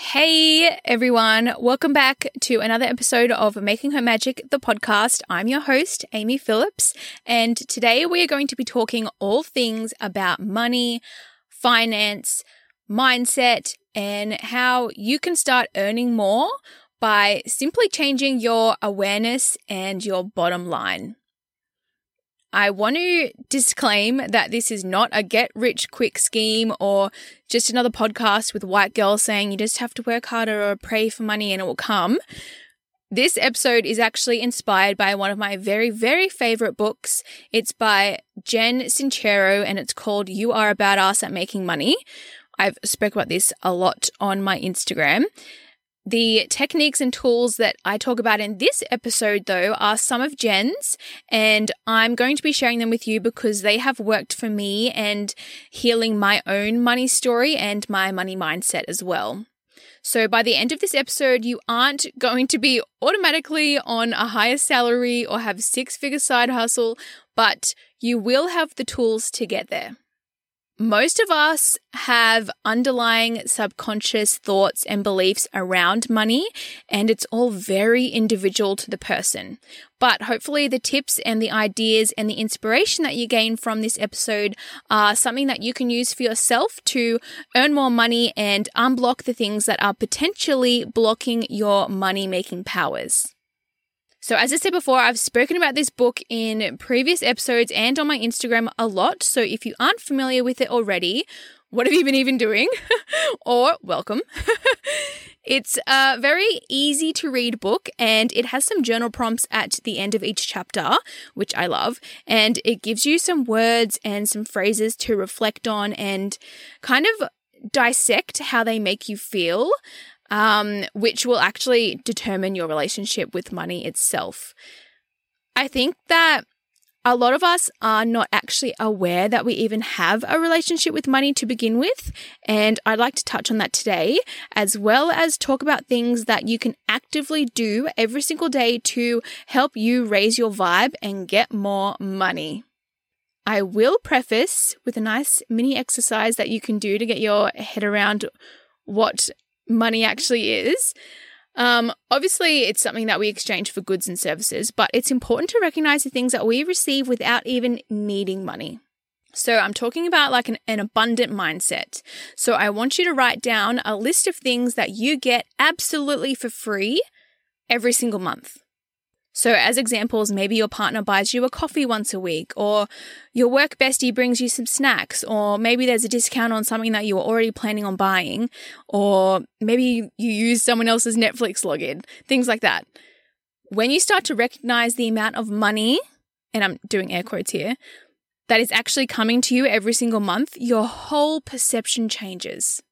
Hey everyone, welcome back to another episode of Making Her Magic, the podcast. I'm your host, Amy Phillips, and today we are going to be talking all things about money, finance, mindset, and how you can start earning more by simply changing your awareness and your bottom line. I want to disclaim that this is not a get rich quick scheme or just another podcast with white girls saying you just have to work harder or pray for money and it will come. This episode is actually inspired by one of my very, very favorite books. It's by Jen Sincero and it's called You Are a Badass at Making Money. I've spoke about this a lot on my Instagram. The techniques and tools that I talk about in this episode, though, are some of Jen's, and I'm going to be sharing them with you because they have worked for me and healing my own money story and my money mindset as well. So, by the end of this episode, you aren't going to be automatically on a higher salary or have six figure side hustle, but you will have the tools to get there. Most of us have underlying subconscious thoughts and beliefs around money, and it's all very individual to the person. But hopefully, the tips and the ideas and the inspiration that you gain from this episode are something that you can use for yourself to earn more money and unblock the things that are potentially blocking your money making powers. So, as I said before, I've spoken about this book in previous episodes and on my Instagram a lot. So, if you aren't familiar with it already, what have you been even doing? or welcome. it's a very easy to read book and it has some journal prompts at the end of each chapter, which I love. And it gives you some words and some phrases to reflect on and kind of dissect how they make you feel um, which will actually determine your relationship with money itself. I think that a lot of us are not actually aware that we even have a relationship with money to begin with. And I'd like to touch on that today, as well as talk about things that you can actively do every single day to help you raise your vibe and get more money. I will preface with a nice mini exercise that you can do to get your head around what money actually is. Um, obviously, it's something that we exchange for goods and services, but it's important to recognize the things that we receive without even needing money. So, I'm talking about like an, an abundant mindset. So, I want you to write down a list of things that you get absolutely for free every single month. So, as examples, maybe your partner buys you a coffee once a week, or your work bestie brings you some snacks, or maybe there's a discount on something that you were already planning on buying, or maybe you use someone else's Netflix login, things like that. When you start to recognize the amount of money, and I'm doing air quotes here, that is actually coming to you every single month, your whole perception changes.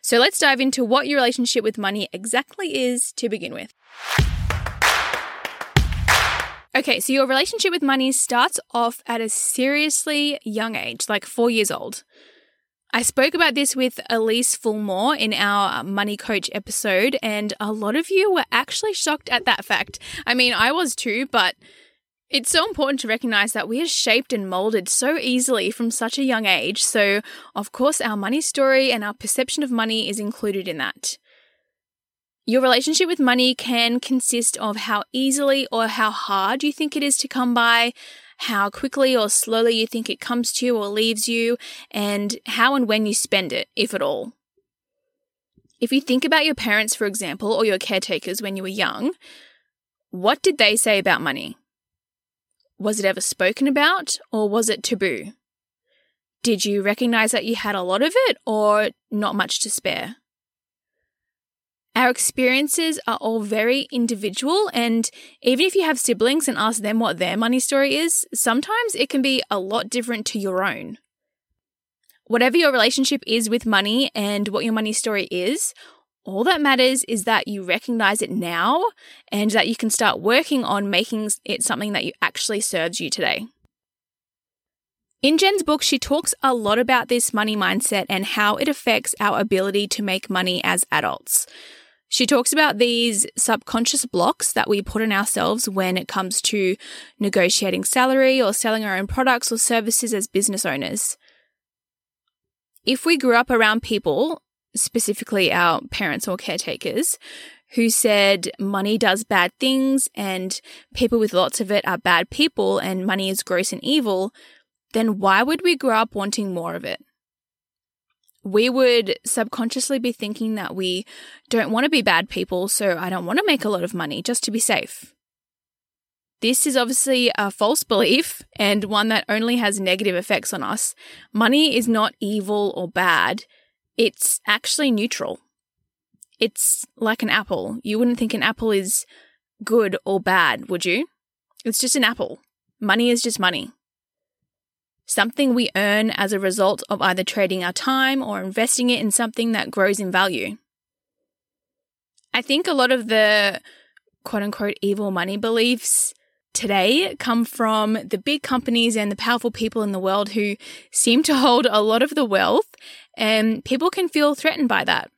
So, let's dive into what your relationship with money exactly is to begin with. Okay, so your relationship with money starts off at a seriously young age, like four years old. I spoke about this with Elise Fulmore in our uh, Money Coach episode, and a lot of you were actually shocked at that fact. I mean, I was too, but it's so important to recognize that we are shaped and molded so easily from such a young age. So, of course, our money story and our perception of money is included in that. Your relationship with money can consist of how easily or how hard you think it is to come by, how quickly or slowly you think it comes to you or leaves you, and how and when you spend it, if at all. If you think about your parents, for example, or your caretakers when you were young, what did they say about money? Was it ever spoken about or was it taboo? Did you recognize that you had a lot of it or not much to spare? Our experiences are all very individual, and even if you have siblings and ask them what their money story is, sometimes it can be a lot different to your own. Whatever your relationship is with money and what your money story is, All that matters is that you recognize it now and that you can start working on making it something that you actually serves you today. In Jen's book, she talks a lot about this money mindset and how it affects our ability to make money as adults. She talks about these subconscious blocks that we put on ourselves when it comes to negotiating salary or selling our own products or services as business owners. If we grew up around people, specifically our parents or caretakers, who said money does bad things and people with lots of it are bad people and money is gross and evil, then why would we grow up wanting more of it? We would subconsciously be thinking that we don't want to be bad people, so I don't want to make a lot of money just to be safe. This is obviously a false belief and one that only has negative effects on us. Money is not evil or bad, it's actually neutral. It's like an apple. You wouldn't think an apple is good or bad, would you? It's just an apple. Money is just money something we earn as a result of either trading our time or investing it in something that grows in value. I think a lot of the quote unquote evil money beliefs today come from the big companies and the powerful people in the world who seem to hold a lot of the wealth, and people can feel threatened by that.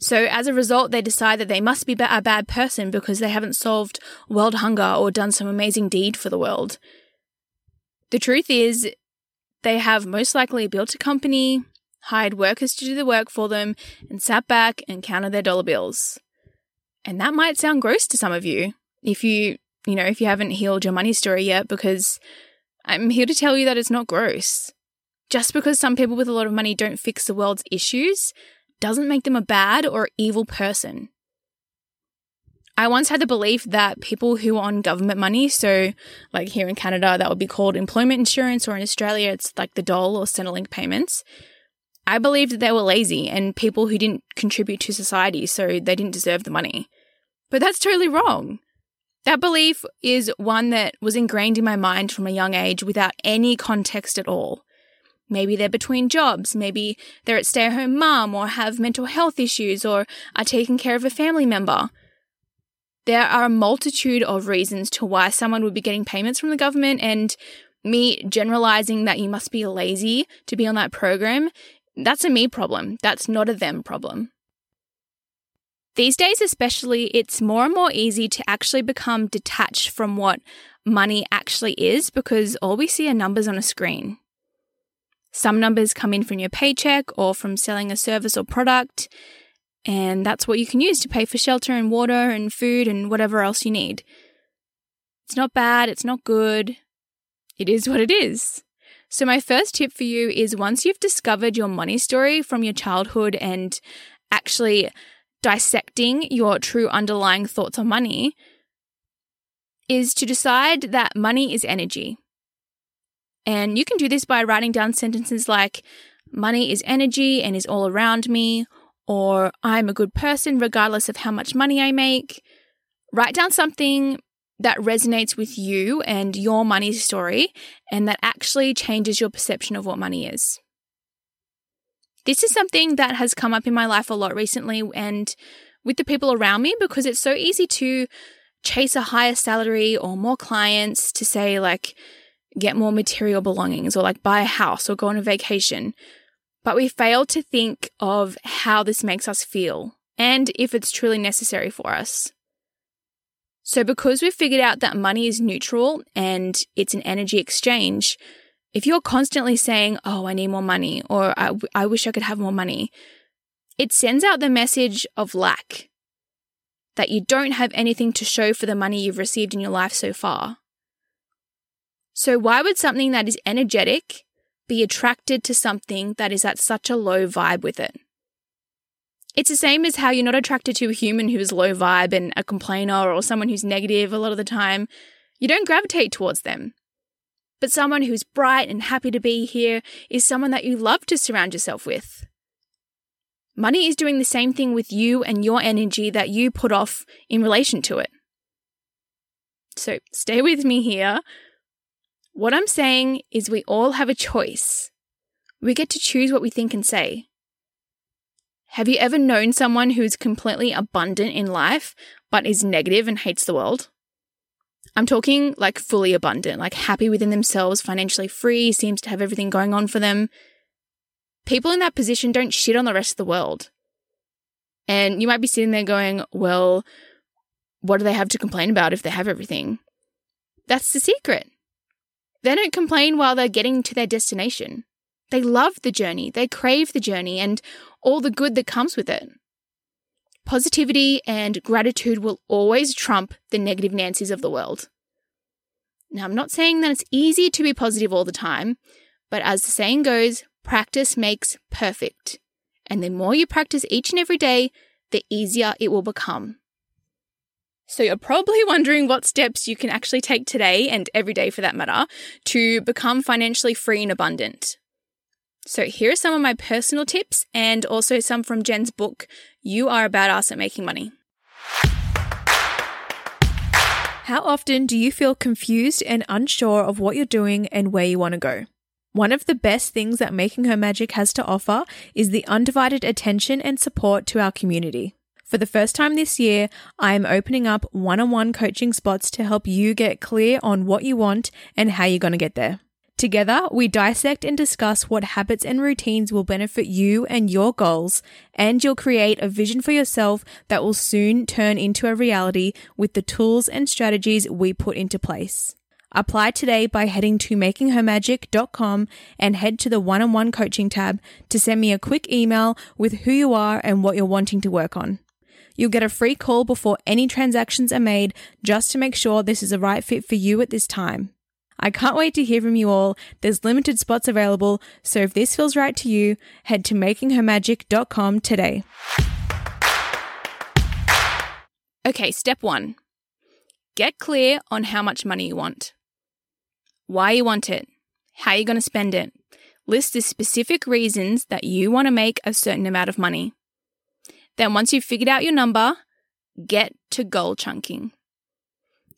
So, as a result, they decide that they must be a bad person because they haven't solved world hunger or done some amazing deed for the world. The truth is, they have most likely built a company, hired workers to do the work for them, and sat back and counted their dollar bills. And that might sound gross to some of you if you, you know, if you haven't healed your money story yet, because I'm here to tell you that it's not gross. Just because some people with a lot of money don't fix the world's issues doesn't make them a bad or evil person. I once had the belief that people who are on government money, so like here in Canada, that would be called employment insurance, or in Australia, it's like the dole or Centrelink payments. I believed that they were lazy and people who didn't contribute to society, so they didn't deserve the money. But that's totally wrong. That belief is one that was ingrained in my mind from a young age without any context at all. Maybe they're between jobs, maybe they're at stay at home mom or have mental health issues or are taking care of a family member. There are a multitude of reasons to why someone would be getting payments from the government, and me generalizing that you must be lazy to be on that program, that's a me problem. That's not a them problem. These days, especially, it's more and more easy to actually become detached from what money actually is because all we see are numbers on a screen. Some numbers come in from your paycheck or from selling a service or product, and that's what you can use to pay for shelter and water and food and whatever else you need. It's not bad, it's not good. It is what it is. So, my first tip for you is once you've discovered your money story from your childhood and actually dissecting your true underlying thoughts on money, is to decide that money is energy. And you can do this by writing down sentences like, money is energy and is all around me, or I'm a good person regardless of how much money I make. Write down something that resonates with you and your money story and that actually changes your perception of what money is. This is something that has come up in my life a lot recently and with the people around me because it's so easy to chase a higher salary or more clients to say, like, get more material belongings or like buy a house or go on a vacation but we fail to think of how this makes us feel and if it's truly necessary for us. So, because we've figured out that money is neutral and it's an energy exchange, if you're constantly saying, Oh, I need more money, or I, I wish I could have more money, it sends out the message of lack that you don't have anything to show for the money you've received in your life so far. So, why would something that is energetic be attracted to something that is at such a low vibe with it. It's the same as how you're not attracted to a human who is low vibe and a complainer or someone who's negative a lot of the time. You don't gravitate towards them. But someone who's bright and happy to be here is someone that you love to surround yourself with. Money is doing the same thing with you and your energy that you put off in relation to it. So stay with me here what I'm saying is, we all have a choice. We get to choose what we think and say. Have you ever known someone who's completely abundant in life but is negative and hates the world? I'm talking like fully abundant, like happy within themselves, financially free, seems to have everything going on for them. People in that position don't shit on the rest of the world. And you might be sitting there going, well, what do they have to complain about if they have everything? That's the secret. They don't complain while they're getting to their destination. They love the journey, they crave the journey and all the good that comes with it. Positivity and gratitude will always trump the negative Nancy's of the world. Now, I'm not saying that it's easy to be positive all the time, but as the saying goes, practice makes perfect. And the more you practice each and every day, the easier it will become. So, you're probably wondering what steps you can actually take today and every day for that matter to become financially free and abundant. So, here are some of my personal tips and also some from Jen's book, You Are a Badass at Making Money. How often do you feel confused and unsure of what you're doing and where you want to go? One of the best things that Making Her Magic has to offer is the undivided attention and support to our community. For the first time this year, I am opening up one on one coaching spots to help you get clear on what you want and how you're going to get there. Together, we dissect and discuss what habits and routines will benefit you and your goals, and you'll create a vision for yourself that will soon turn into a reality with the tools and strategies we put into place. Apply today by heading to makinghermagic.com and head to the one on one coaching tab to send me a quick email with who you are and what you're wanting to work on. You'll get a free call before any transactions are made just to make sure this is the right fit for you at this time. I can't wait to hear from you all. There's limited spots available, so if this feels right to you, head to makinghermagic.com today. Okay, step one get clear on how much money you want, why you want it, how you're going to spend it. List the specific reasons that you want to make a certain amount of money. Then, once you've figured out your number, get to goal chunking.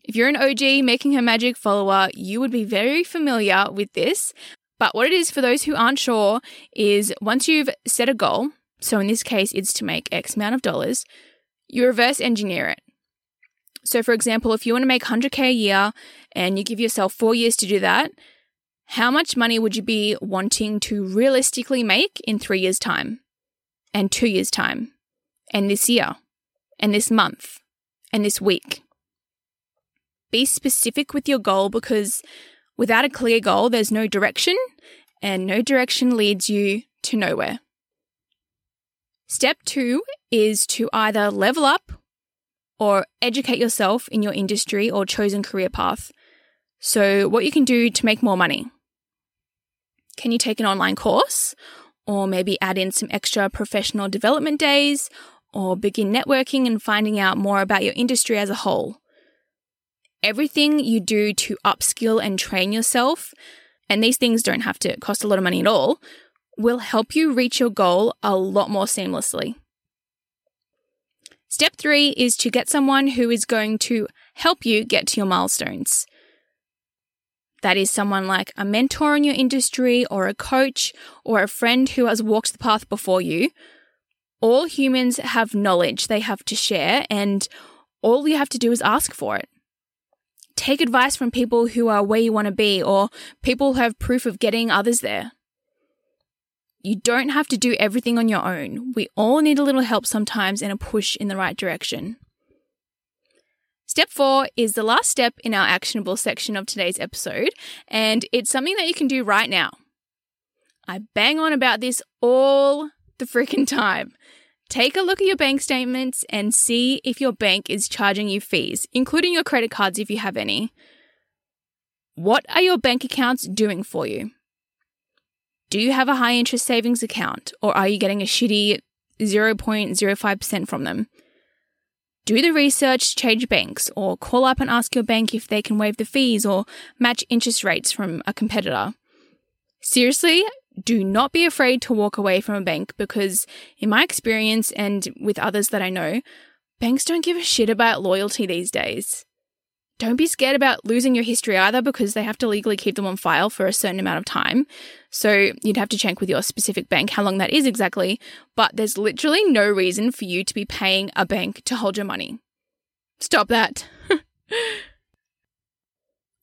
If you're an OG Making Her Magic follower, you would be very familiar with this. But what it is for those who aren't sure is once you've set a goal, so in this case, it's to make X amount of dollars, you reverse engineer it. So, for example, if you want to make 100K a year and you give yourself four years to do that, how much money would you be wanting to realistically make in three years' time, and two years' time, and this year, and this month, and this week? Be specific with your goal because without a clear goal, there's no direction, and no direction leads you to nowhere. Step two is to either level up or educate yourself in your industry or chosen career path. So, what you can do to make more money. Can you take an online course? Or maybe add in some extra professional development days? Or begin networking and finding out more about your industry as a whole? everything you do to upskill and train yourself, and these things don't have to cost a lot of money at all, will help you reach your goal a lot more seamlessly. Step three is to get someone who is going to help you get to your milestones. That is someone like a mentor in your industry, or a coach, or a friend who has walked the path before you. All humans have knowledge they have to share, and all you have to do is ask for it take advice from people who are where you want to be or people who have proof of getting others there. You don't have to do everything on your own. We all need a little help sometimes and a push in the right direction. Step four is the last step in our actionable section of today's episode, and it's something that you can do right now. I bang on about this all the freaking time. Take a look at your bank statements and see if your bank is charging you fees, including your credit cards if you have any. What are your bank accounts doing for you? Do you have a high interest savings account or are you getting a shitty 0.05% from them? Do the research, change banks, or call up and ask your bank if they can waive the fees or match interest rates from a competitor. Seriously, do not be afraid to walk away from a bank because, in my experience and with others that I know, banks don't give a shit about loyalty these days. don't be scared about losing your history either because they have to legally keep them on file for a certain amount of time. So you'd have to check with your specific bank how long that is exactly, but there's literally no reason for you to be paying a bank to hold your money. Stop that.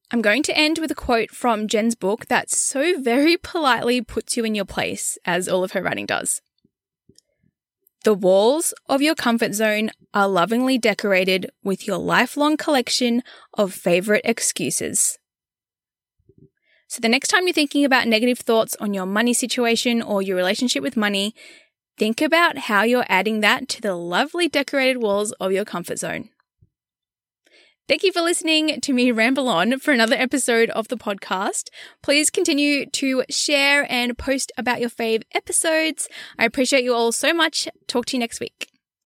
I'm going to end with a quote from Jen's book that so very politely puts you in your place, as all of her writing does. The walls of your comfort zone are lovingly decorated with your lifelong collection of favorite excuses. So, the next time you're thinking about negative thoughts on your money situation or your relationship with money, think about how you're adding that to the lovely decorated walls of your comfort zone. Thank you for listening to me ramble on for another episode of the podcast. Please continue to share and post about your fave episodes. I appreciate you all so much. Talk to you next week.